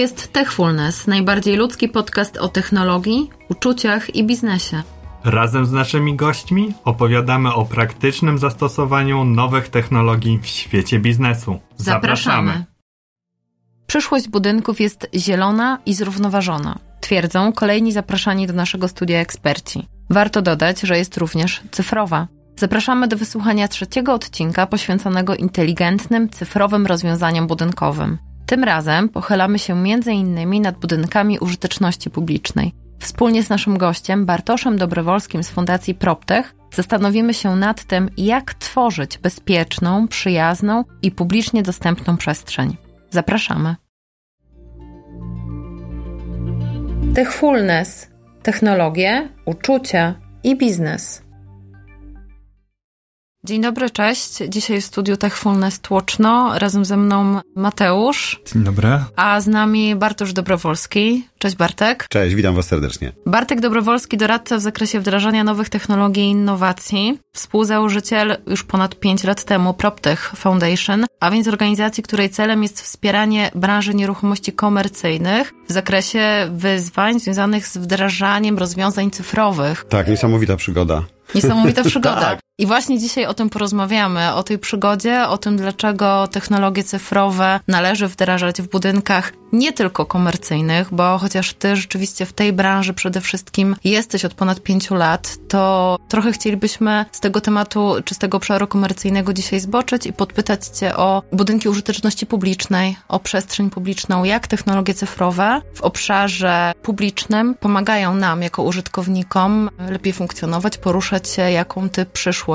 jest Techfulness, najbardziej ludzki podcast o technologii, uczuciach i biznesie. Razem z naszymi gośćmi opowiadamy o praktycznym zastosowaniu nowych technologii w świecie biznesu. Zapraszamy. Przyszłość budynków jest zielona i zrównoważona, twierdzą kolejni zapraszani do naszego studia eksperci. Warto dodać, że jest również cyfrowa. Zapraszamy do wysłuchania trzeciego odcinka poświęconego inteligentnym, cyfrowym rozwiązaniom budynkowym. Tym razem pochylamy się m.in. nad budynkami użyteczności publicznej. Wspólnie z naszym gościem Bartoszem Dobrowolskim z Fundacji PropTech zastanowimy się nad tym, jak tworzyć bezpieczną, przyjazną i publicznie dostępną przestrzeń. Zapraszamy. Techfulness technologie, uczucia i biznes. Dzień dobry, cześć. Dzisiaj w studiu Techfulness Tłoczno. Razem ze mną Mateusz. Dzień dobry. A z nami Bartosz Dobrowolski. Cześć Bartek. Cześć, witam Was serdecznie. Bartek Dobrowolski, doradca w zakresie wdrażania nowych technologii i innowacji. Współzałożyciel już ponad 5 lat temu PropTech Foundation, a więc organizacji, której celem jest wspieranie branży nieruchomości komercyjnych w zakresie wyzwań związanych z wdrażaniem rozwiązań cyfrowych. Tak, niesamowita przygoda. Niesamowita przygoda. tak. I właśnie dzisiaj o tym porozmawiamy, o tej przygodzie, o tym, dlaczego technologie cyfrowe należy wdrażać w budynkach nie tylko komercyjnych, bo chociaż ty rzeczywiście w tej branży przede wszystkim jesteś od ponad pięciu lat, to trochę chcielibyśmy z tego tematu, czy z tego obszaru komercyjnego dzisiaj zboczyć i podpytać cię o budynki użyteczności publicznej, o przestrzeń publiczną, jak technologie cyfrowe w obszarze publicznym pomagają nam jako użytkownikom lepiej funkcjonować, poruszać się, jaką ty przyszłość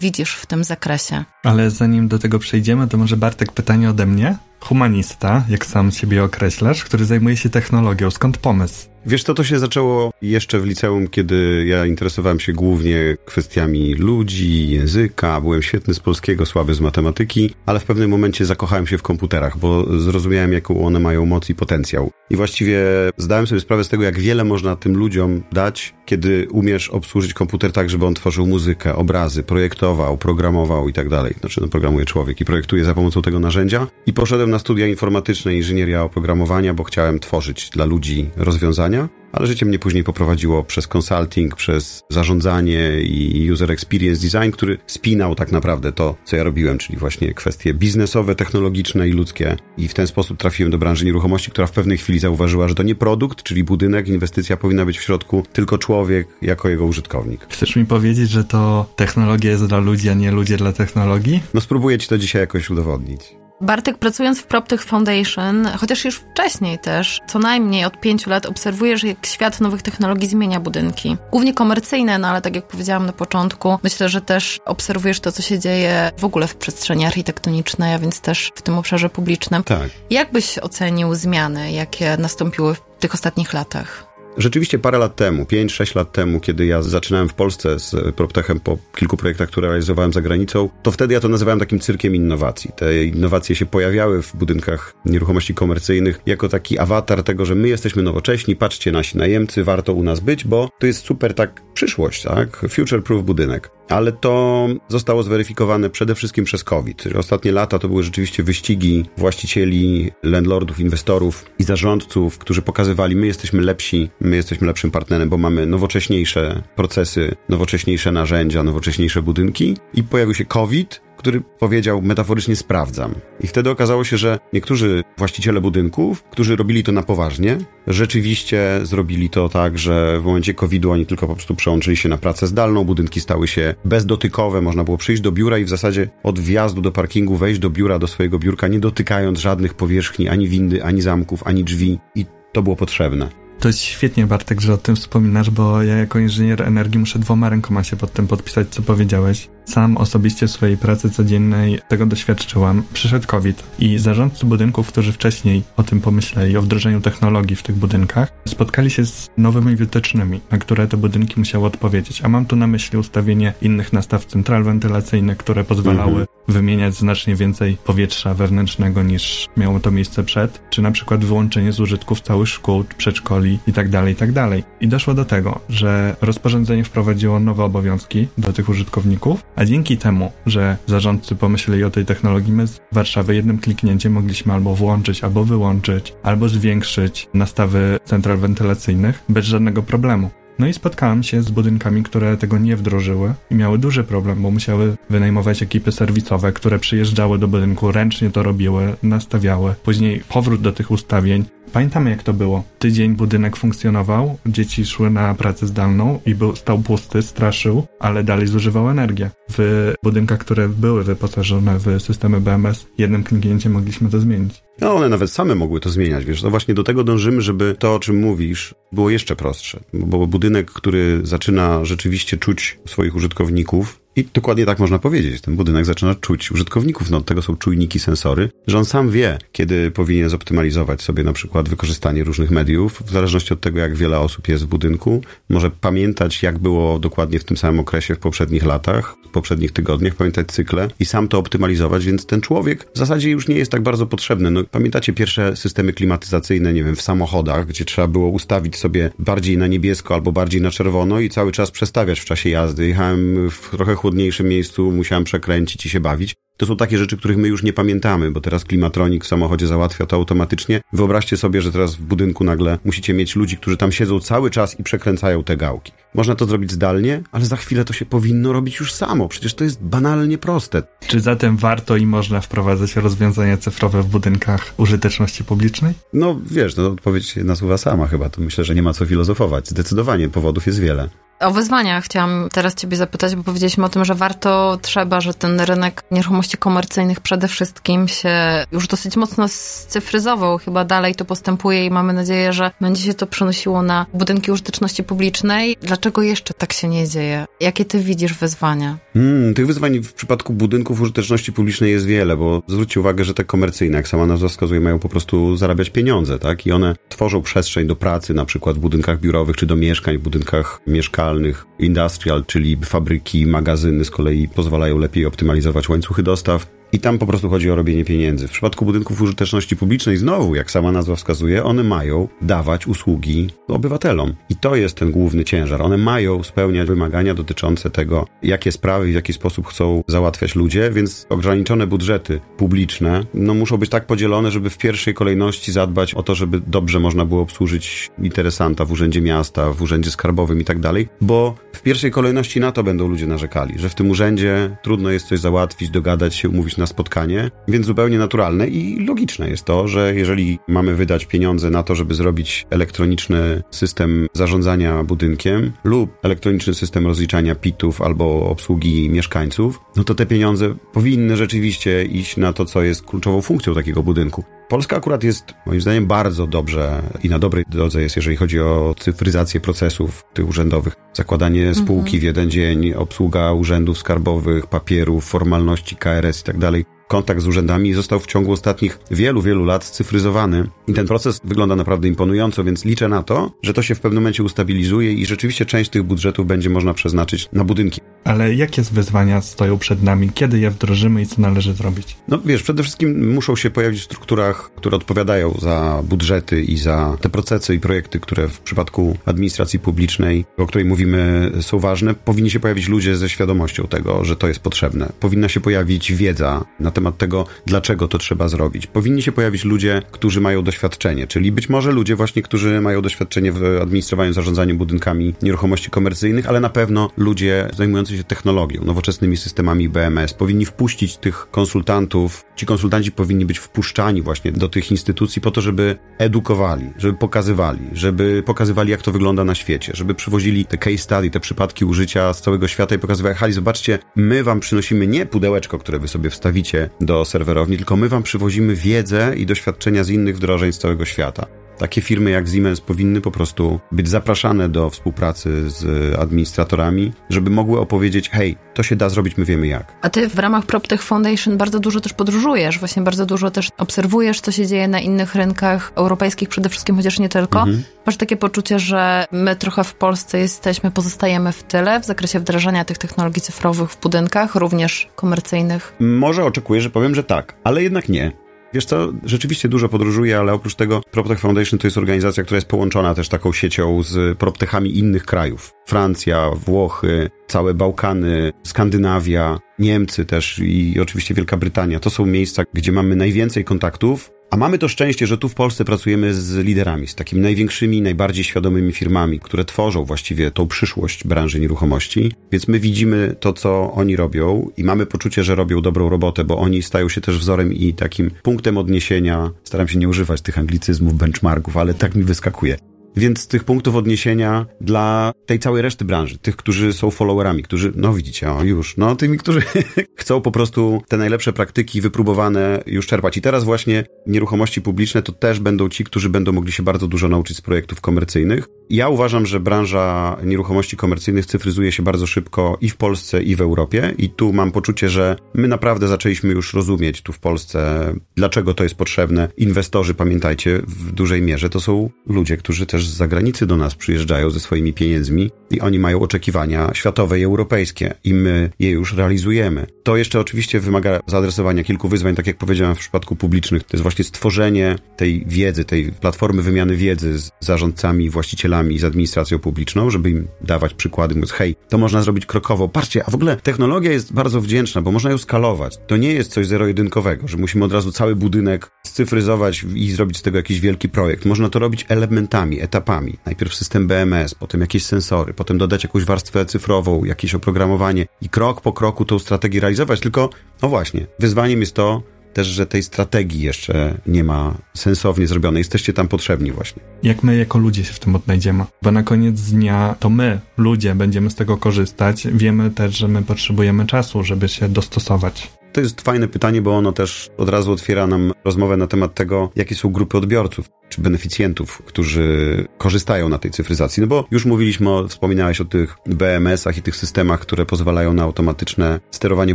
widzisz w tym zakresie. Ale zanim do tego przejdziemy, to może Bartek pytanie ode mnie humanista, jak sam siebie określasz, który zajmuje się technologią. Skąd pomysł? Wiesz, to to się zaczęło jeszcze w liceum, kiedy ja interesowałem się głównie kwestiami ludzi, języka. Byłem świetny z polskiego, słaby z matematyki, ale w pewnym momencie zakochałem się w komputerach, bo zrozumiałem, jaką one mają moc i potencjał. I właściwie zdałem sobie sprawę z tego, jak wiele można tym ludziom dać, kiedy umiesz obsłużyć komputer tak, żeby on tworzył muzykę, obrazy, projektował, programował i tak dalej. Znaczy, no, programuje człowiek i projektuje za pomocą tego narzędzia. I poszedłem na studia informatyczne, inżynieria oprogramowania, bo chciałem tworzyć dla ludzi rozwiązania ale życie mnie później poprowadziło przez consulting, przez zarządzanie i user experience design, który spinał tak naprawdę to, co ja robiłem, czyli właśnie kwestie biznesowe, technologiczne i ludzkie. I w ten sposób trafiłem do branży nieruchomości, która w pewnej chwili zauważyła, że to nie produkt, czyli budynek, inwestycja powinna być w środku, tylko człowiek jako jego użytkownik. Chcesz mi powiedzieć, że to technologia jest dla ludzi, a nie ludzie dla technologii? No spróbuję ci to dzisiaj jakoś udowodnić. Bartek, pracując w PropTech Foundation, chociaż już wcześniej też, co najmniej od pięciu lat obserwujesz, jak świat nowych technologii zmienia budynki. Głównie komercyjne, no ale tak jak powiedziałam na początku, myślę, że też obserwujesz to, co się dzieje w ogóle w przestrzeni architektonicznej, a więc też w tym obszarze publicznym. Tak. Jak byś ocenił zmiany, jakie nastąpiły w tych ostatnich latach? Rzeczywiście parę lat temu, 5-6 lat temu, kiedy ja zaczynałem w Polsce z PropTechem po kilku projektach, które realizowałem za granicą, to wtedy ja to nazywałem takim cyrkiem innowacji. Te innowacje się pojawiały w budynkach nieruchomości komercyjnych jako taki awatar tego, że my jesteśmy nowocześni, patrzcie nasi najemcy, warto u nas być, bo to jest super tak przyszłość, tak? Future-proof budynek. Ale to zostało zweryfikowane przede wszystkim przez COVID. Ostatnie lata to były rzeczywiście wyścigi właścicieli, landlordów, inwestorów i zarządców, którzy pokazywali, my jesteśmy lepsi, my jesteśmy lepszym partnerem, bo mamy nowocześniejsze procesy, nowocześniejsze narzędzia, nowocześniejsze budynki i pojawił się COVID, który powiedział metaforycznie sprawdzam. I wtedy okazało się, że niektórzy właściciele budynków, którzy robili to na poważnie, rzeczywiście zrobili to tak, że w momencie COVID-u oni tylko po prostu przełączyli się na pracę zdalną, budynki stały się bezdotykowe, można było przyjść do biura i w zasadzie od wjazdu do parkingu wejść do biura, do swojego biurka, nie dotykając żadnych powierzchni, ani windy, ani zamków, ani drzwi i to było potrzebne. To jest świetnie, Bartek, że o tym wspominasz, bo ja jako inżynier energii muszę dwoma rękoma się pod tym podpisać, co powiedziałeś. Sam osobiście w swojej pracy codziennej tego doświadczyłam. Przyszedł COVID i zarządcy budynków, którzy wcześniej o tym pomyśleli, o wdrożeniu technologii w tych budynkach, spotkali się z nowymi wytycznymi, na które te budynki musiały odpowiedzieć. A mam tu na myśli ustawienie innych nastaw central wentylacyjnych, które pozwalały mhm. wymieniać znacznie więcej powietrza wewnętrznego niż miało to miejsce przed, czy na przykład wyłączenie z użytków całych szkół, przedszkoli itd., tak itd. Tak I doszło do tego, że rozporządzenie wprowadziło nowe obowiązki do tych użytkowników, A dzięki temu, że zarządcy pomyśleli o tej technologii, my z Warszawy jednym kliknięciem mogliśmy albo włączyć, albo wyłączyć, albo zwiększyć nastawy central wentylacyjnych bez żadnego problemu. No i spotkałem się z budynkami, które tego nie wdrożyły i miały duży problem, bo musiały wynajmować ekipy serwisowe, które przyjeżdżały do budynku, ręcznie to robiły, nastawiały. Później powrót do tych ustawień. Pamiętamy jak to było. Tydzień budynek funkcjonował, dzieci szły na pracę zdalną i był, stał pusty, straszył, ale dalej zużywał energię. W budynkach, które były wyposażone w systemy BMS, jednym kliknięciem mogliśmy to zmienić. No one nawet same mogły to zmieniać, wiesz. No właśnie do tego dążymy, żeby to, o czym mówisz, było jeszcze prostsze. Bo budynek, który zaczyna rzeczywiście czuć swoich użytkowników, i dokładnie tak można powiedzieć. Ten budynek zaczyna czuć użytkowników. No, od tego są czujniki, sensory, że on sam wie, kiedy powinien zoptymalizować sobie na przykład wykorzystanie różnych mediów, w zależności od tego, jak wiele osób jest w budynku. Może pamiętać, jak było dokładnie w tym samym okresie w poprzednich latach, w poprzednich tygodniach, pamiętać cykle i sam to optymalizować, więc ten człowiek w zasadzie już nie jest tak bardzo potrzebny. No, pamiętacie pierwsze systemy klimatyzacyjne, nie wiem, w samochodach, gdzie trzeba było ustawić sobie bardziej na niebiesko albo bardziej na czerwono i cały czas przestawiać w czasie jazdy. Jechałem w trochę chłodniejszym miejscu, musiałem przekręcić i się bawić. To są takie rzeczy, których my już nie pamiętamy, bo teraz klimatronik w samochodzie załatwia to automatycznie. Wyobraźcie sobie, że teraz w budynku nagle musicie mieć ludzi, którzy tam siedzą cały czas i przekręcają te gałki. Można to zrobić zdalnie, ale za chwilę to się powinno robić już samo. Przecież to jest banalnie proste. Czy zatem warto i można wprowadzać rozwiązania cyfrowe w budynkach użyteczności publicznej? No wiesz, no odpowiedź nasuwa sama chyba. To myślę, że nie ma co filozofować. Zdecydowanie powodów jest wiele. O wyzwania chciałam teraz Ciebie zapytać, bo powiedzieliśmy o tym, że warto, trzeba, że ten rynek nieruchomości komercyjnych przede wszystkim się już dosyć mocno scyfryzował. Chyba dalej to postępuje i mamy nadzieję, że będzie się to przenosiło na budynki użyteczności publicznej. Dlaczego jeszcze tak się nie dzieje? Jakie Ty widzisz wyzwania? Hmm, tych wyzwań w przypadku budynków użyteczności publicznej jest wiele, bo zwróćcie uwagę, że te komercyjne, jak sama nazwa wskazuje, mają po prostu zarabiać pieniądze, tak? I one tworzą przestrzeń do pracy, na przykład w budynkach biurowych czy do mieszkań, w budynkach mieszkalnych industrial, czyli fabryki, magazyny z kolei pozwalają lepiej optymalizować łańcuchy dostaw. I tam po prostu chodzi o robienie pieniędzy. W przypadku budynków użyteczności publicznej, znowu, jak sama nazwa wskazuje, one mają dawać usługi obywatelom. I to jest ten główny ciężar. One mają spełniać wymagania dotyczące tego, jakie sprawy i w jaki sposób chcą załatwiać ludzie, więc ograniczone budżety publiczne no, muszą być tak podzielone, żeby w pierwszej kolejności zadbać o to, żeby dobrze można było obsłużyć interesanta w urzędzie miasta, w urzędzie skarbowym i tak dalej, bo w pierwszej kolejności na to będą ludzie narzekali, że w tym urzędzie trudno jest coś załatwić, dogadać się, umówić na spotkanie, więc zupełnie naturalne i logiczne jest to, że jeżeli mamy wydać pieniądze na to, żeby zrobić elektroniczny system zarządzania budynkiem lub elektroniczny system rozliczania pitów albo obsługi mieszkańców, no to te pieniądze powinny rzeczywiście iść na to, co jest kluczową funkcją takiego budynku. Polska akurat jest moim zdaniem bardzo dobrze i na dobrej drodze jest, jeżeli chodzi o cyfryzację procesów tych urzędowych. Zakładanie spółki w jeden dzień, obsługa urzędów skarbowych, papierów, formalności KRS i tak dalej kontakt z urzędami został w ciągu ostatnich wielu, wielu lat scyfryzowany i ten proces wygląda naprawdę imponująco, więc liczę na to, że to się w pewnym momencie ustabilizuje i rzeczywiście część tych budżetów będzie można przeznaczyć na budynki. Ale jakie wyzwania stoją przed nami? Kiedy je wdrożymy i co należy zrobić? No wiesz, przede wszystkim muszą się pojawić w strukturach, które odpowiadają za budżety i za te procesy i projekty, które w przypadku administracji publicznej, o której mówimy, są ważne. Powinni się pojawić ludzie ze świadomością tego, że to jest potrzebne. Powinna się pojawić wiedza na temat temat tego, dlaczego to trzeba zrobić. Powinni się pojawić ludzie, którzy mają doświadczenie, czyli być może ludzie właśnie, którzy mają doświadczenie w administrowaniu, zarządzaniu budynkami nieruchomości komercyjnych, ale na pewno ludzie zajmujący się technologią, nowoczesnymi systemami BMS. Powinni wpuścić tych konsultantów. Ci konsultanci powinni być wpuszczani właśnie do tych instytucji po to, żeby edukowali, żeby pokazywali, żeby pokazywali, jak to wygląda na świecie, żeby przywozili te case study, te przypadki użycia z całego świata i pokazywali, hali, zobaczcie, my wam przynosimy nie pudełeczko, które wy sobie wstawicie do serwerowni, tylko my wam przywozimy wiedzę i doświadczenia z innych wdrożeń z całego świata. Takie firmy jak Siemens powinny po prostu być zapraszane do współpracy z administratorami, żeby mogły opowiedzieć: hej, to się da zrobić, my wiemy jak. A ty w ramach PropTech Foundation bardzo dużo też podróżujesz, właśnie bardzo dużo też obserwujesz, co się dzieje na innych rynkach europejskich, przede wszystkim, chociaż nie tylko. Mhm. Masz takie poczucie, że my trochę w Polsce jesteśmy, pozostajemy w tyle w zakresie wdrażania tych technologii cyfrowych w budynkach, również komercyjnych? Może oczekuję, że powiem, że tak, ale jednak nie. Wiesz co, rzeczywiście dużo podróżuję, ale oprócz tego PropTech Foundation to jest organizacja, która jest połączona też taką siecią z PropTechami innych krajów. Francja, Włochy, całe Bałkany, Skandynawia, Niemcy też i oczywiście Wielka Brytania. To są miejsca, gdzie mamy najwięcej kontaktów a mamy to szczęście, że tu w Polsce pracujemy z liderami, z takimi największymi, najbardziej świadomymi firmami, które tworzą właściwie tą przyszłość branży nieruchomości. Więc my widzimy to, co oni robią i mamy poczucie, że robią dobrą robotę, bo oni stają się też wzorem i takim punktem odniesienia. Staram się nie używać tych anglicyzmów, benchmarków, ale tak mi wyskakuje. Więc tych punktów odniesienia dla tej całej reszty branży, tych, którzy są followerami, którzy, no widzicie, o już, no tymi, którzy chcą po prostu te najlepsze praktyki wypróbowane już czerpać. I teraz właśnie nieruchomości publiczne to też będą ci, którzy będą mogli się bardzo dużo nauczyć z projektów komercyjnych. Ja uważam, że branża nieruchomości komercyjnych cyfryzuje się bardzo szybko i w Polsce, i w Europie. I tu mam poczucie, że my naprawdę zaczęliśmy już rozumieć tu w Polsce, dlaczego to jest potrzebne. Inwestorzy, pamiętajcie, w dużej mierze to są ludzie, którzy też z zagranicy do nas przyjeżdżają ze swoimi pieniędzmi i oni mają oczekiwania światowe i europejskie i my je już realizujemy. To jeszcze oczywiście wymaga zaadresowania kilku wyzwań, tak jak powiedziałem w przypadku publicznych. To jest właśnie stworzenie tej wiedzy, tej platformy wymiany wiedzy z zarządcami, właścicielami, z administracją publiczną, żeby im dawać przykłady, mówiąc, hej, to można zrobić krokowo. Patrzcie, a w ogóle technologia jest bardzo wdzięczna, bo można ją skalować. To nie jest coś zero-jedynkowego, że musimy od razu cały budynek scyfryzować i zrobić z tego jakiś wielki projekt. Można to robić elementami, etapami. Najpierw system BMS, potem jakieś sensory, potem dodać jakąś warstwę cyfrową, jakieś oprogramowanie i krok po kroku tą strategię realizować. Tylko, no właśnie, wyzwaniem jest to, też, że tej strategii jeszcze nie ma sensownie zrobionej. Jesteście tam potrzebni właśnie. Jak my jako ludzie się w tym odnajdziemy? Bo na koniec dnia to my, ludzie, będziemy z tego korzystać. Wiemy też, że my potrzebujemy czasu, żeby się dostosować. To jest fajne pytanie, bo ono też od razu otwiera nam rozmowę na temat tego, jakie są grupy odbiorców czy beneficjentów, którzy korzystają na tej cyfryzacji. No bo już mówiliśmy, o, wspominałeś o tych BMS-ach i tych systemach, które pozwalają na automatyczne sterowanie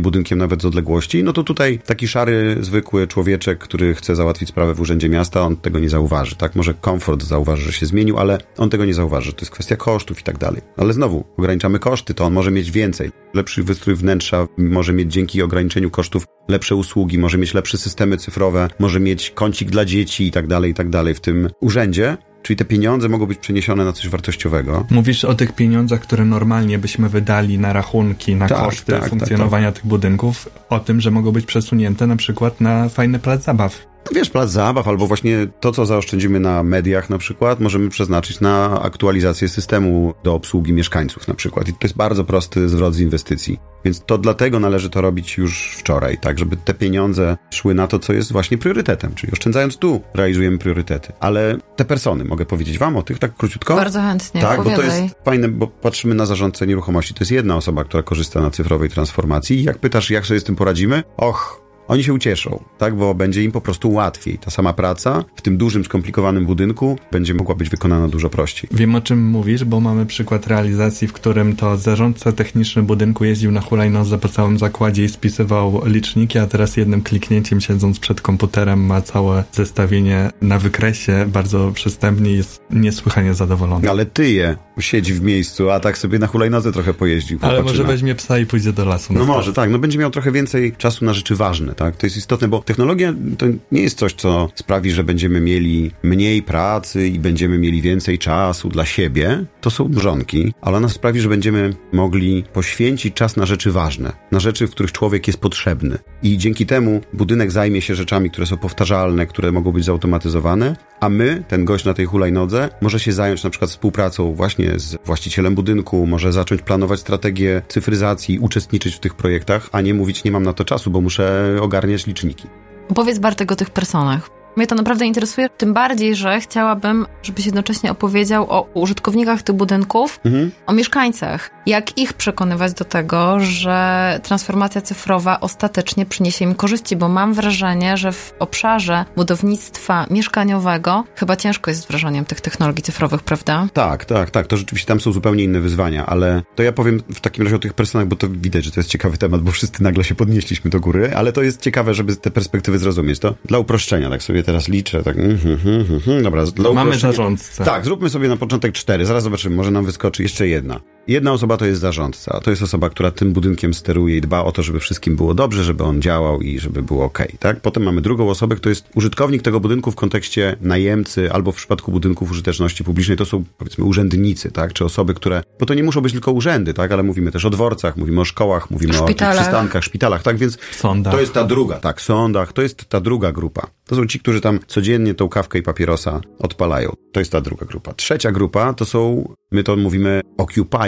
budynkiem nawet z odległości. No to tutaj taki szary, zwykły człowieczek, który chce załatwić sprawę w Urzędzie Miasta, on tego nie zauważy. Tak, może komfort zauważy, że się zmienił, ale on tego nie zauważy. To jest kwestia kosztów i tak dalej. Ale znowu, ograniczamy koszty, to on może mieć więcej. Lepszy wystrój wnętrza może mieć dzięki ograniczeniu kosztów lepsze usługi, może mieć lepsze systemy cyfrowe, może mieć kącik dla dzieci i tak dalej, i tak dalej tym urzędzie. Czyli te pieniądze mogą być przeniesione na coś wartościowego. Mówisz o tych pieniądzach, które normalnie byśmy wydali na rachunki, na tak, koszty tak, tak funkcjonowania tak, tych budynków, o tym, że mogą być przesunięte na przykład na fajny plac zabaw. Wiesz, plac zabaw albo właśnie to, co zaoszczędzimy na mediach na przykład, możemy przeznaczyć na aktualizację systemu do obsługi mieszkańców na przykład. I to jest bardzo prosty zwrot z inwestycji. Więc to dlatego należy to robić już wczoraj, tak, żeby te pieniądze szły na to, co jest właśnie priorytetem. Czyli oszczędzając tu, realizujemy priorytety. Ale te persony, mogę powiedzieć wam o tych tak króciutko? Bardzo chętnie, Tak, bo to jest fajne, bo patrzymy na zarządcę nieruchomości. To jest jedna osoba, która korzysta na cyfrowej transformacji. I jak pytasz, jak sobie z tym poradzimy? Och, oni się ucieszą, tak, bo będzie im po prostu łatwiej. Ta sama praca w tym dużym, skomplikowanym budynku będzie mogła być wykonana dużo prościej. Wiem o czym mówisz, bo mamy przykład realizacji, w którym to zarządca techniczny budynku jeździł na hulajnodze po całym zakładzie i spisywał liczniki, a teraz jednym kliknięciem siedząc przed komputerem ma całe zestawienie na wykresie, bardzo przystępnie jest niesłychanie zadowolony. Ale ty je siedzi w miejscu, a tak sobie na hulajnodze trochę pojeździł. Ale może weźmie psa i pójdzie do lasu. No może, tak, no będzie miał trochę więcej czasu na rzeczy ważne tak? To jest istotne, bo technologia to nie jest coś, co sprawi, że będziemy mieli mniej pracy i będziemy mieli więcej czasu dla siebie. To są mrzonki, ale ona sprawi, że będziemy mogli poświęcić czas na rzeczy ważne, na rzeczy, w których człowiek jest potrzebny. I dzięki temu budynek zajmie się rzeczami, które są powtarzalne, które mogą być zautomatyzowane, a my, ten gość na tej hulajnodze, może się zająć na przykład współpracą właśnie z właścicielem budynku, może zacząć planować strategię cyfryzacji, uczestniczyć w tych projektach, a nie mówić, nie mam na to czasu, bo muszę ogarniać liczniki. Opowiedz Bartek o tych personach. Mnie to naprawdę interesuje, tym bardziej, że chciałabym, żebyś jednocześnie opowiedział o użytkownikach tych budynków, mhm. o mieszkańcach. Jak ich przekonywać do tego, że transformacja cyfrowa ostatecznie przyniesie im korzyści, bo mam wrażenie, że w obszarze budownictwa mieszkaniowego chyba ciężko jest z wdrażaniem tych technologii cyfrowych, prawda? Tak, tak, tak. To rzeczywiście tam są zupełnie inne wyzwania, ale to ja powiem w takim razie o tych personach, bo to widać, że to jest ciekawy temat, bo wszyscy nagle się podnieśliśmy do góry, ale to jest ciekawe, żeby te perspektywy zrozumieć. To dla uproszczenia, tak sobie teraz liczę, tak. Mm, mm, mm, dobra, Mamy zarządcę. Tak, zróbmy sobie na początek cztery, zaraz zobaczymy, może nam wyskoczy jeszcze jedna. Jedna osoba to jest zarządca. To jest osoba, która tym budynkiem steruje i dba o to, żeby wszystkim było dobrze, żeby on działał i żeby było ok. Tak? Potem mamy drugą osobę, to jest użytkownik tego budynku w kontekście najemcy albo w przypadku budynków użyteczności publicznej to są powiedzmy urzędnicy, tak? czy osoby, które, bo to nie muszą być tylko urzędy, tak? ale mówimy też o dworcach, mówimy o szkołach, mówimy szpitalach. o przystankach, szpitalach, tak? Więc sądach. to jest ta druga, tak, sądach, to jest ta druga grupa. To są ci, którzy tam codziennie tą kawkę i papierosa odpalają. To jest ta druga grupa. Trzecia grupa to są, my to mówimy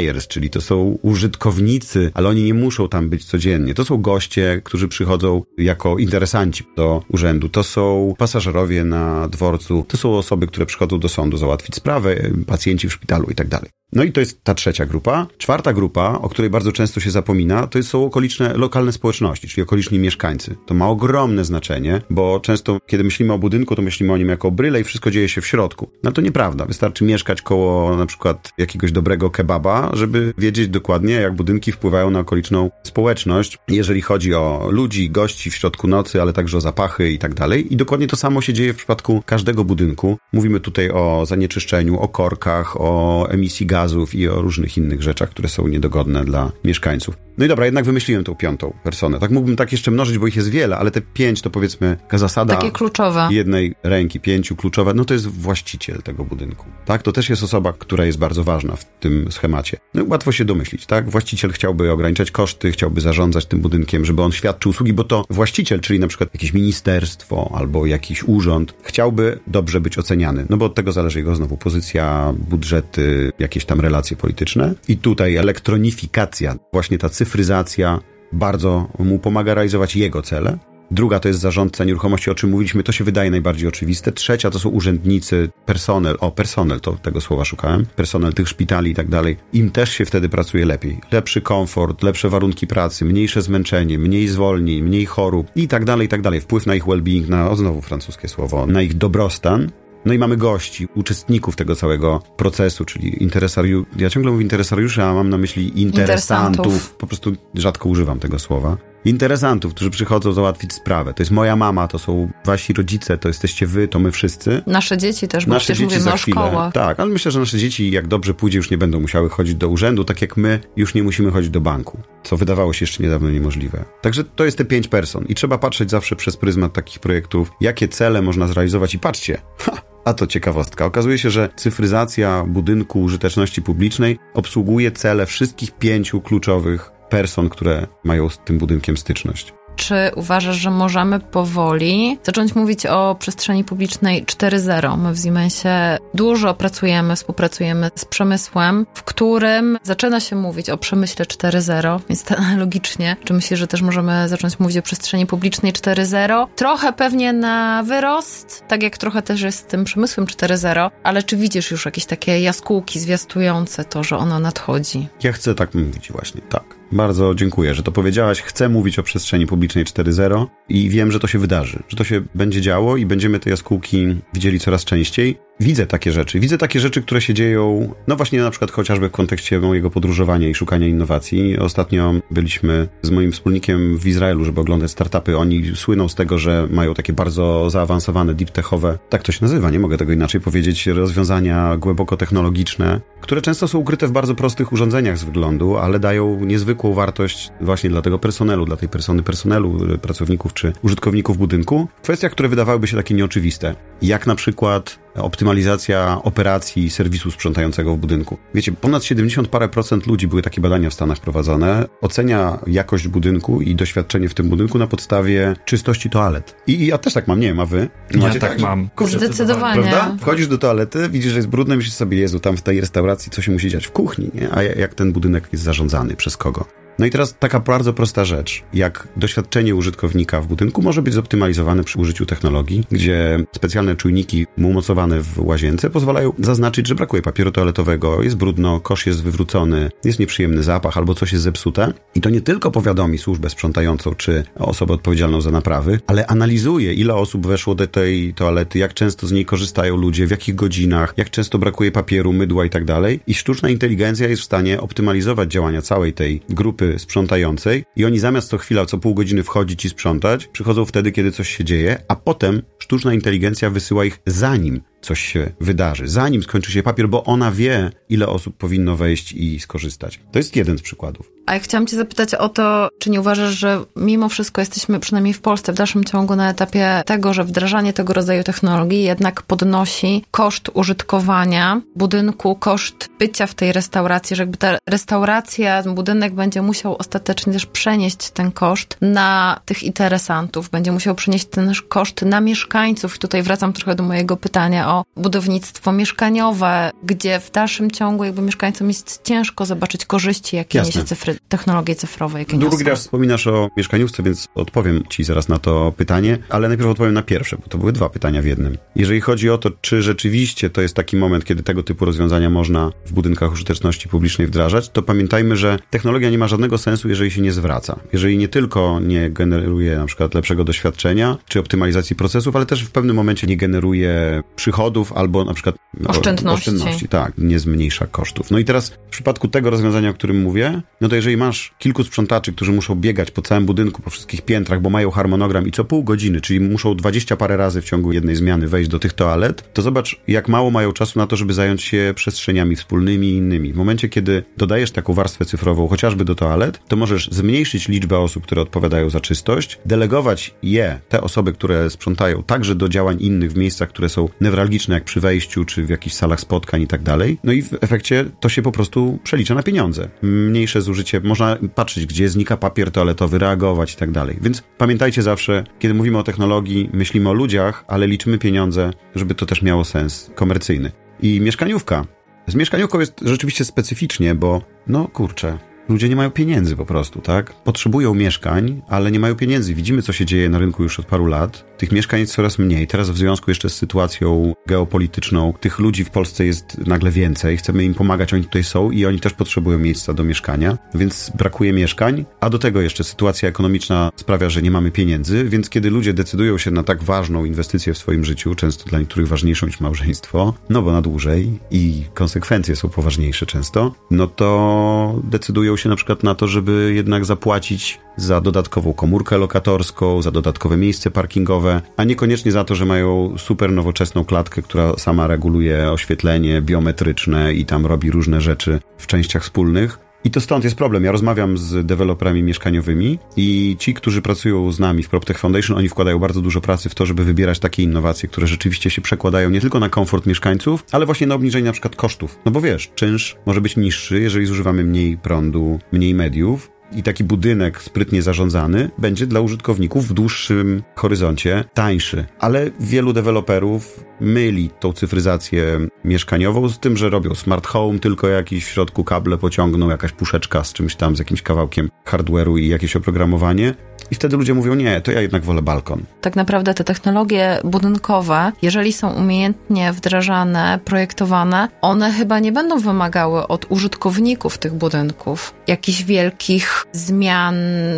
occupiers, czyli to są użytkownicy, ale oni nie muszą tam być codziennie. To są goście, którzy przychodzą jako interesanci do urzędu. To są pasażerowie na dworcu. To są osoby, które przychodzą do sądu załatwić sprawę, pacjenci w szpitalu i tak dalej. No i to jest ta trzecia grupa. Czwarta grupa, o której bardzo często się zapomina, to są okoliczne, lokalne społeczności, czyli okoliczni mieszkańcy. To ma ogromne znaczenie, bo często, kiedy myślimy o budynku, to myślimy o nim jako bryle i wszystko dzieje się w środku. No to nieprawda. Wystarczy mieszkać koło na przykład jakiegoś dobrego kebaba, żeby wiedzieć dokładnie, jak budynki wpływają na okoliczną społeczność, jeżeli chodzi o ludzi, gości w środku nocy, ale także o zapachy i tak dalej. I dokładnie to samo się dzieje w przypadku każdego budynku. Mówimy tutaj o zanieczyszczeniu, o korkach, o emisji gazów, i o różnych innych rzeczach, które są niedogodne dla mieszkańców. No i dobra, jednak wymyśliłem tą piątą personę. Tak mógłbym tak jeszcze mnożyć, bo ich jest wiele, ale te pięć to powiedzmy zasada. Takie kluczowe. Jednej ręki, pięciu kluczowe, no to jest właściciel tego budynku. Tak, to też jest osoba, która jest bardzo ważna w tym schemacie. No łatwo się domyślić, tak? Właściciel chciałby ograniczać koszty, chciałby zarządzać tym budynkiem, żeby on świadczył usługi, bo to właściciel, czyli na przykład jakieś ministerstwo albo jakiś urząd, chciałby dobrze być oceniany. No bo od tego zależy jego znowu pozycja, budżety, jakieś tam relacje polityczne. I tutaj elektronifikacja, właśnie ta cyfryzacja bardzo mu pomaga realizować jego cele. Druga to jest zarządca nieruchomości, o czym mówiliśmy, to się wydaje najbardziej oczywiste. Trzecia to są urzędnicy, personel, o personel, to tego słowa szukałem, personel tych szpitali i tak dalej. Im też się wtedy pracuje lepiej. Lepszy komfort, lepsze warunki pracy, mniejsze zmęczenie, mniej zwolnień, mniej chorób i tak dalej, i tak dalej. Wpływ na ich well-being, na, o znowu francuskie słowo, na ich dobrostan no i mamy gości, uczestników tego całego procesu, czyli interesariuszy. Ja ciągle mówię interesariuszy, a mam na myśli interesantów. interesantów. Po prostu rzadko używam tego słowa. Interesantów, którzy przychodzą załatwić sprawę. To jest moja mama, to są wasi rodzice, to jesteście wy, to my wszyscy. Nasze dzieci też, bo nasze przecież dzieci mówimy o szkołach. Tak, ale myślę, że nasze dzieci, jak dobrze pójdzie, już nie będą musiały chodzić do urzędu, tak jak my już nie musimy chodzić do banku, co wydawało się jeszcze niedawno niemożliwe. Także to jest te pięć person i trzeba patrzeć zawsze przez pryzmat takich projektów, jakie cele można zrealizować i patrzcie, ha, a to ciekawostka. Okazuje się, że cyfryzacja budynku użyteczności publicznej obsługuje cele wszystkich pięciu kluczowych person, które mają z tym budynkiem styczność czy uważasz, że możemy powoli zacząć mówić o przestrzeni publicznej 4.0? My w Siemensie dużo pracujemy, współpracujemy z przemysłem, w którym zaczyna się mówić o przemyśle 4.0, więc logicznie, czy myślisz, że też możemy zacząć mówić o przestrzeni publicznej 4.0? Trochę pewnie na wyrost, tak jak trochę też jest z tym przemysłem 4.0, ale czy widzisz już jakieś takie jaskółki zwiastujące to, że ono nadchodzi? Ja chcę tak mówić właśnie, tak. Bardzo dziękuję, że to powiedziałaś. Chcę mówić o przestrzeni publicznej 4.0 i wiem, że to się wydarzy, że to się będzie działo i będziemy te jaskółki widzieli coraz częściej widzę takie rzeczy. Widzę takie rzeczy, które się dzieją, no właśnie na przykład chociażby w kontekście mojego podróżowania i szukania innowacji. Ostatnio byliśmy z moim wspólnikiem w Izraelu, żeby oglądać startupy. Oni słyną z tego, że mają takie bardzo zaawansowane, deep techowe, tak to się nazywa, nie mogę tego inaczej powiedzieć, rozwiązania głęboko technologiczne, które często są ukryte w bardzo prostych urządzeniach z wyglądu, ale dają niezwykłą wartość właśnie dla tego personelu, dla tej persony personelu, pracowników czy użytkowników budynku. Kwestia, które wydawałyby się takie nieoczywiste. Jak na przykład optymalizacja operacji serwisu sprzątającego w budynku. Wiecie, ponad 70 parę procent ludzi, były takie badania w Stanach prowadzone, ocenia jakość budynku i doświadczenie w tym budynku na podstawie czystości toalet. I, i ja też tak mam, nie wiem, a wy? Ja tak, tak mam. Kurczę, Zdecydowanie. Prawda? Wchodzisz do toalety, widzisz, że jest brudne, myślisz sobie, Jezu, tam w tej restauracji co się musi dziać w kuchni, nie? A jak ten budynek jest zarządzany, przez kogo? No i teraz taka bardzo prosta rzecz, jak doświadczenie użytkownika w budynku może być zoptymalizowane przy użyciu technologii, gdzie specjalne czujniki umocowane w łazience pozwalają zaznaczyć, że brakuje papieru toaletowego, jest brudno, kosz jest wywrócony, jest nieprzyjemny zapach albo coś jest zepsute. I to nie tylko powiadomi służbę sprzątającą czy osobę odpowiedzialną za naprawy, ale analizuje, ile osób weszło do tej toalety, jak często z niej korzystają ludzie, w jakich godzinach, jak często brakuje papieru, mydła i tak dalej. I sztuczna inteligencja jest w stanie optymalizować działania całej tej grupy sprzątającej i oni zamiast co chwila, co pół godziny wchodzić i sprzątać, przychodzą wtedy, kiedy coś się dzieje, a potem sztuczna inteligencja wysyła ich zanim coś się wydarzy, zanim skończy się papier, bo ona wie, ile osób powinno wejść i skorzystać. To jest jeden z przykładów. A ja chciałam Cię zapytać o to, czy nie uważasz, że mimo wszystko jesteśmy, przynajmniej w Polsce, w dalszym ciągu na etapie tego, że wdrażanie tego rodzaju technologii jednak podnosi koszt użytkowania budynku, koszt bycia w tej restauracji, że jakby ta restauracja, budynek będzie musiał ostatecznie też przenieść ten koszt na tych interesantów, będzie musiał przenieść ten koszt na mieszkańców. Tutaj wracam trochę do mojego pytania o budownictwo mieszkaniowe, gdzie w dalszym ciągu jakby mieszkańcom jest ciężko zobaczyć korzyści, jakie Jasne. niesie cyfry technologie cyfrowe, jakie Drugi raz wspominasz o mieszkaniówce, więc odpowiem ci zaraz na to pytanie, ale najpierw odpowiem na pierwsze, bo to były dwa pytania w jednym. Jeżeli chodzi o to, czy rzeczywiście to jest taki moment, kiedy tego typu rozwiązania można w budynkach użyteczności publicznej wdrażać, to pamiętajmy, że technologia nie ma żadnego sensu, jeżeli się nie zwraca. Jeżeli nie tylko nie generuje na przykład lepszego doświadczenia, czy optymalizacji procesów, ale też w pewnym momencie nie generuje przychodów albo na przykład oszczędności. oszczędności. Tak, nie zmniejsza kosztów. No i teraz w przypadku tego rozwiązania, o którym mówię, no to jeżeli masz kilku sprzątaczy, którzy muszą biegać po całym budynku, po wszystkich piętrach, bo mają harmonogram i co pół godziny, czyli muszą dwadzieścia parę razy w ciągu jednej zmiany wejść do tych toalet, to zobacz, jak mało mają czasu na to, żeby zająć się przestrzeniami wspólnymi i innymi. W momencie, kiedy dodajesz taką warstwę cyfrową, chociażby do toalet, to możesz zmniejszyć liczbę osób, które odpowiadają za czystość, delegować je, te osoby, które sprzątają, także do działań innych w miejscach, które są newralgiczne, jak przy wejściu, czy w jakichś salach spotkań i tak dalej. No i w efekcie to się po prostu przelicza na pieniądze. Mniejsze zużycie, można patrzeć, gdzie znika papier toaletowy, reagować i tak dalej. Więc pamiętajcie zawsze, kiedy mówimy o technologii, myślimy o ludziach, ale liczymy pieniądze, żeby to też miało sens komercyjny. I mieszkaniówka. Z mieszkaniówką jest rzeczywiście specyficznie, bo no kurczę, Ludzie nie mają pieniędzy po prostu, tak? Potrzebują mieszkań, ale nie mają pieniędzy. Widzimy, co się dzieje na rynku już od paru lat. Tych mieszkań jest coraz mniej. Teraz w związku jeszcze z sytuacją geopolityczną, tych ludzi w Polsce jest nagle więcej. Chcemy im pomagać, oni tutaj są i oni też potrzebują miejsca do mieszkania, więc brakuje mieszkań. A do tego jeszcze sytuacja ekonomiczna sprawia, że nie mamy pieniędzy, więc kiedy ludzie decydują się na tak ważną inwestycję w swoim życiu, często dla niektórych ważniejszą niż małżeństwo, no bo na dłużej i konsekwencje są poważniejsze często, no to decydują się na przykład na to, żeby jednak zapłacić za dodatkową komórkę lokatorską, za dodatkowe miejsce parkingowe, a niekoniecznie za to, że mają super nowoczesną klatkę, która sama reguluje oświetlenie biometryczne i tam robi różne rzeczy w częściach wspólnych. I to stąd jest problem. Ja rozmawiam z deweloperami mieszkaniowymi i ci, którzy pracują z nami w PropTech Foundation, oni wkładają bardzo dużo pracy w to, żeby wybierać takie innowacje, które rzeczywiście się przekładają nie tylko na komfort mieszkańców, ale właśnie na obniżenie na przykład kosztów. No bo wiesz, czynsz może być niższy, jeżeli zużywamy mniej prądu, mniej mediów, i taki budynek sprytnie zarządzany będzie dla użytkowników w dłuższym horyzoncie tańszy. Ale wielu deweloperów myli tą cyfryzację mieszkaniową z tym, że robią smart home, tylko jakiś w środku kable pociągną, jakaś puszeczka z czymś tam, z jakimś kawałkiem hardware'u i jakieś oprogramowanie. I wtedy ludzie mówią, nie, to ja jednak wolę balkon. Tak naprawdę te technologie budynkowe, jeżeli są umiejętnie wdrażane, projektowane, one chyba nie będą wymagały od użytkowników tych budynków jakichś wielkich zmian,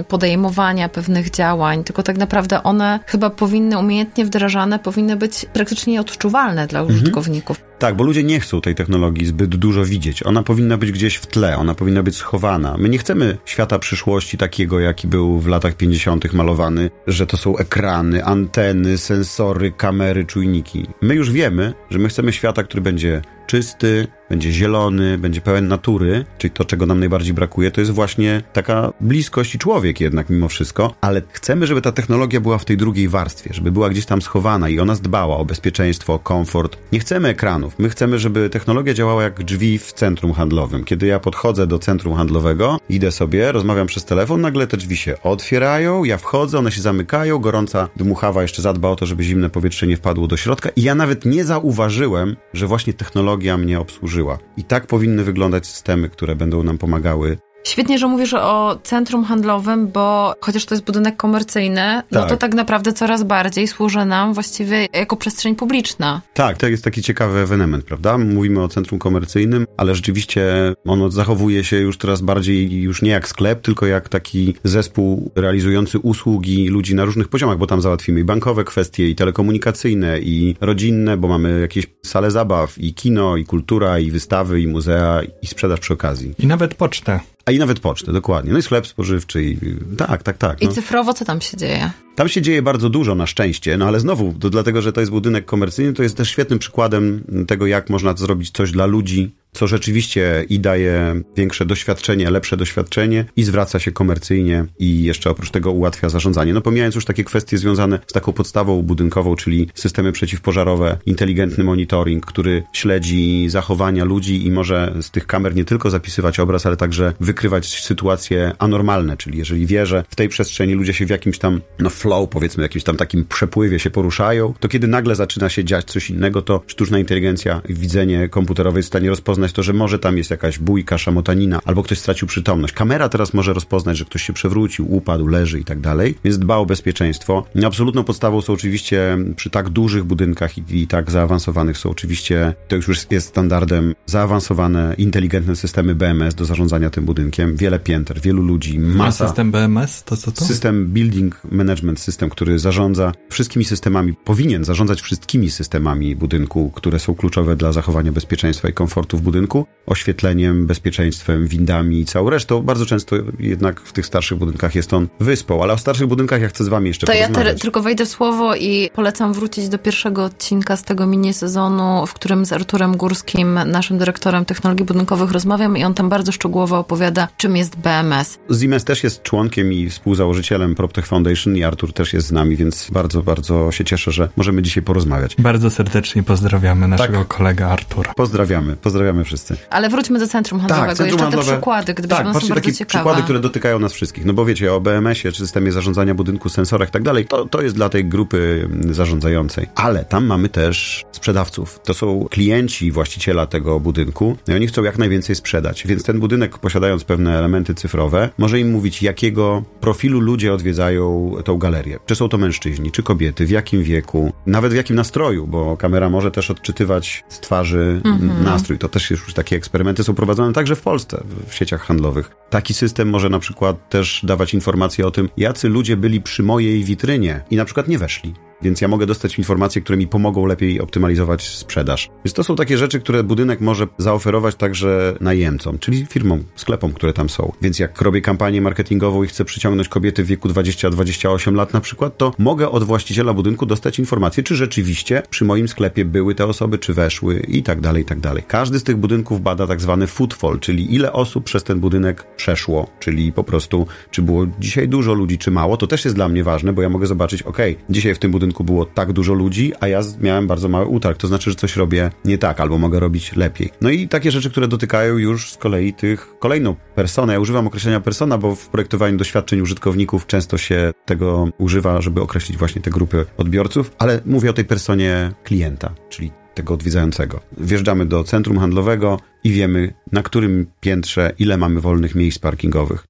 podejmowania pewnych działań, tylko tak naprawdę one chyba powinny umiejętnie wdrażane, powinny być praktycznie nieodczuwalne dla mhm. użytkowników. Tak, bo ludzie nie chcą tej technologii zbyt dużo widzieć. Ona powinna być gdzieś w tle, ona powinna być schowana. My nie chcemy świata przyszłości takiego, jaki był w latach 50. malowany, że to są ekrany, anteny, sensory, kamery, czujniki. My już wiemy, że my chcemy świata, który będzie czysty, będzie zielony, będzie pełen natury, czyli to, czego nam najbardziej brakuje, to jest właśnie taka bliskość i człowiek jednak mimo wszystko, ale chcemy, żeby ta technologia była w tej drugiej warstwie, żeby była gdzieś tam schowana i ona dbała o bezpieczeństwo, o komfort. Nie chcemy ekranów, my chcemy, żeby technologia działała jak drzwi w centrum handlowym. Kiedy ja podchodzę do centrum handlowego, idę sobie, rozmawiam przez telefon, nagle te drzwi się otwierają, ja wchodzę, one się zamykają, gorąca dmuchawa jeszcze zadba o to, żeby zimne powietrze nie wpadło do środka i ja nawet nie zauważyłem, że właśnie technologia mnie obsłużyła. I tak powinny wyglądać systemy, które będą nam pomagały Świetnie, że mówisz o centrum handlowym, bo chociaż to jest budynek komercyjny, no to tak. tak naprawdę coraz bardziej służy nam właściwie jako przestrzeń publiczna. Tak, to jest taki ciekawy ewenement, prawda? Mówimy o centrum komercyjnym, ale rzeczywiście ono zachowuje się już coraz bardziej już nie jak sklep, tylko jak taki zespół realizujący usługi ludzi na różnych poziomach, bo tam załatwimy i bankowe kwestie, i telekomunikacyjne, i rodzinne, bo mamy jakieś sale zabaw, i kino, i kultura, i wystawy, i muzea, i sprzedaż przy okazji. I nawet pocztę. A i nawet pocztę, dokładnie. No i sklep spożywczy i tak, tak, tak. No. I cyfrowo co tam się dzieje? Tam się dzieje bardzo dużo na szczęście, no ale znowu, to dlatego, że to jest budynek komercyjny, to jest też świetnym przykładem tego, jak można zrobić coś dla ludzi, co rzeczywiście i daje większe doświadczenie, lepsze doświadczenie i zwraca się komercyjnie i jeszcze oprócz tego ułatwia zarządzanie. No pomijając już takie kwestie związane z taką podstawą budynkową, czyli systemy przeciwpożarowe, inteligentny monitoring, który śledzi zachowania ludzi i może z tych kamer nie tylko zapisywać obraz, ale także wykrywać sytuacje anormalne, czyli jeżeli wie, że w tej przestrzeni ludzie się w jakimś tam no flow, powiedzmy, jakimś tam takim przepływie się poruszają, to kiedy nagle zaczyna się dziać coś innego, to sztuczna inteligencja, widzenie komputerowe jest w stanie rozpoznać rozpoznać to, że może tam jest jakaś bójka, szamotanina, albo ktoś stracił przytomność. Kamera teraz może rozpoznać, że ktoś się przewrócił, upadł, leży i tak dalej, więc dba o bezpieczeństwo. Absolutną podstawą są oczywiście przy tak dużych budynkach i, i tak zaawansowanych są oczywiście, to już jest standardem, zaawansowane, inteligentne systemy BMS do zarządzania tym budynkiem. Wiele pięter, wielu ludzi, masa. A system BMS to co to? System Building Management System, który zarządza wszystkimi systemami, powinien zarządzać wszystkimi systemami budynku, które są kluczowe dla zachowania bezpieczeństwa i komfortu w budynku budynku, oświetleniem, bezpieczeństwem, windami i całą resztą. Bardzo często jednak w tych starszych budynkach jest on wyspą, ale o starszych budynkach ja chcę z wami jeszcze to porozmawiać. To ja tylko wejdę w słowo i polecam wrócić do pierwszego odcinka z tego mini sezonu, w którym z Arturem Górskim, naszym dyrektorem technologii budynkowych rozmawiam i on tam bardzo szczegółowo opowiada, czym jest BMS. Siemens też jest członkiem i współzałożycielem PropTech Foundation i Artur też jest z nami, więc bardzo, bardzo się cieszę, że możemy dzisiaj porozmawiać. Bardzo serdecznie pozdrawiamy naszego tak. kolegę Artura. Pozdrawiamy, pozdrawiamy pozdrawiamy wszyscy. Ale wróćmy do centrum handlowego. Tak, centrum Jeszcze handlowe, te przykłady, gdyby tak, są bardzo ciekawe. przykłady, które dotykają nas wszystkich. No bo wiecie, o BMS-ie, czy systemie zarządzania budynku, sensorach i tak dalej, to, to jest dla tej grupy zarządzającej. Ale tam mamy też sprzedawców. To są klienci właściciela tego budynku i oni chcą jak najwięcej sprzedać. Więc ten budynek, posiadając pewne elementy cyfrowe, może im mówić, jakiego profilu ludzie odwiedzają tą galerię. Czy są to mężczyźni, czy kobiety, w jakim wieku, nawet w jakim nastroju, bo kamera może też odczytywać z twarzy mm-hmm. nastrój. To też już takie eksperymenty są prowadzone także w Polsce, w sieciach handlowych. Taki system może na przykład też dawać informacje o tym, jacy ludzie byli przy mojej witrynie i na przykład nie weszli więc ja mogę dostać informacje, które mi pomogą lepiej optymalizować sprzedaż. Więc to są takie rzeczy, które budynek może zaoferować także najemcom, czyli firmom, sklepom, które tam są. Więc jak robię kampanię marketingową i chcę przyciągnąć kobiety w wieku 20-28 lat na przykład, to mogę od właściciela budynku dostać informację, czy rzeczywiście przy moim sklepie były te osoby, czy weszły i tak dalej, i tak dalej. Każdy z tych budynków bada tak zwany footfall, czyli ile osób przez ten budynek przeszło, czyli po prostu, czy było dzisiaj dużo ludzi, czy mało. To też jest dla mnie ważne, bo ja mogę zobaczyć, ok, dzisiaj w tym budynku było tak dużo ludzi, a ja miałem bardzo mały utarg. To znaczy, że coś robię nie tak, albo mogę robić lepiej. No i takie rzeczy, które dotykają już z kolei tych kolejną personę. Ja używam określenia persona, bo w projektowaniu doświadczeń użytkowników często się tego używa, żeby określić właśnie te grupy odbiorców, ale mówię o tej personie klienta, czyli tego odwiedzającego. Wjeżdżamy do centrum handlowego i wiemy, na którym piętrze ile mamy wolnych miejsc parkingowych.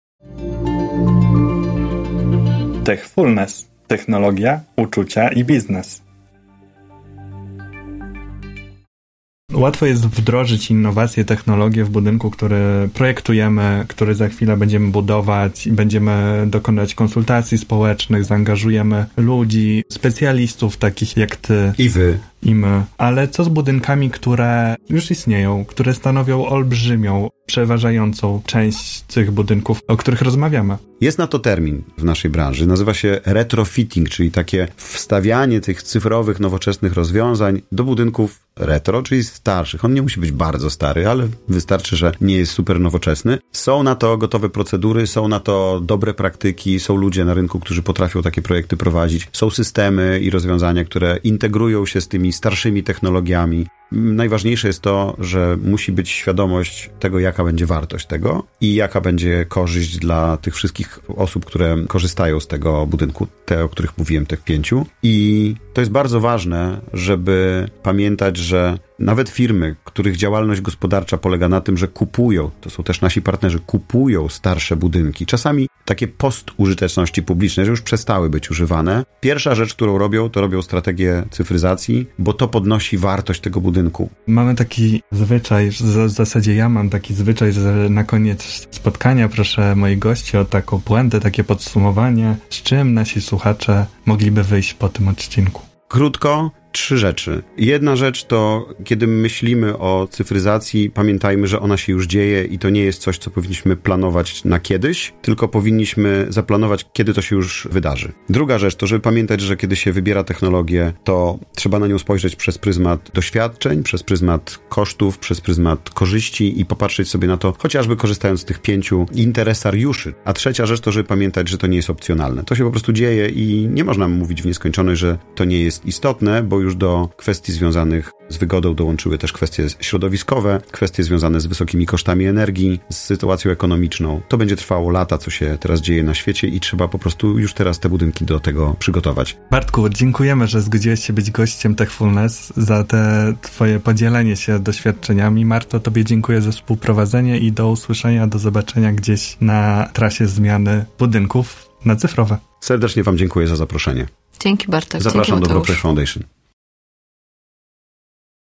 Techfulness technologia, uczucia i biznes. Łatwo jest wdrożyć innowacje, technologie w budynku, który projektujemy, który za chwilę będziemy budować i będziemy dokonywać konsultacji społecznych, zaangażujemy ludzi, specjalistów takich jak ty. I wy i my. Ale co z budynkami, które już istnieją, które stanowią olbrzymią, przeważającą część tych budynków, o których rozmawiamy? Jest na to termin w naszej branży. Nazywa się retrofitting, czyli takie wstawianie tych cyfrowych, nowoczesnych rozwiązań do budynków retro, czyli starszych. On nie musi być bardzo stary, ale wystarczy, że nie jest super nowoczesny. Są na to gotowe procedury, są na to dobre praktyki, są ludzie na rynku, którzy potrafią takie projekty prowadzić. Są systemy i rozwiązania, które integrują się z tymi starszymi technologiami. Najważniejsze jest to, że musi być świadomość tego, jaka będzie wartość tego i jaka będzie korzyść dla tych wszystkich osób, które korzystają z tego budynku, te, o których mówiłem, tych pięciu. I to jest bardzo ważne, żeby pamiętać, że nawet firmy, których działalność gospodarcza polega na tym, że kupują, to są też nasi partnerzy, kupują starsze budynki, czasami takie postużyteczności publicznej, że już przestały być używane. Pierwsza rzecz, którą robią, to robią strategię cyfryzacji, bo to podnosi wartość tego budynku. Mamy taki zwyczaj, w zasadzie ja mam taki zwyczaj, że na koniec spotkania proszę moich gości o taką puentę, takie podsumowanie, z czym nasi słuchacze mogliby wyjść po tym odcinku. Krótko, trzy rzeczy. Jedna rzecz to, kiedy myślimy o cyfryzacji, pamiętajmy, że ona się już dzieje i to nie jest coś, co powinniśmy planować na kiedyś, tylko powinniśmy zaplanować, kiedy to się już wydarzy. Druga rzecz to, żeby pamiętać, że kiedy się wybiera technologię, to trzeba na nią spojrzeć przez pryzmat doświadczeń, przez pryzmat kosztów, przez pryzmat korzyści i popatrzeć sobie na to, chociażby korzystając z tych pięciu interesariuszy. A trzecia rzecz to, żeby pamiętać, że to nie jest opcjonalne. To się po prostu dzieje i nie można mówić w nieskończoność, że to nie jest istotne, bo już do kwestii związanych z wygodą dołączyły też kwestie środowiskowe, kwestie związane z wysokimi kosztami energii, z sytuacją ekonomiczną. To będzie trwało lata, co się teraz dzieje na świecie i trzeba po prostu już teraz te budynki do tego przygotować. Bartku, dziękujemy, że zgodziłeś się być gościem Techfulness, za te twoje podzielenie się doświadczeniami. Marto, tobie dziękuję za współprowadzenie i do usłyszenia, do zobaczenia gdzieś na trasie zmiany budynków na cyfrowe. Serdecznie wam dziękuję za zaproszenie. Dzięki Bartek. Zapraszam Dzięki, do Project Foundation.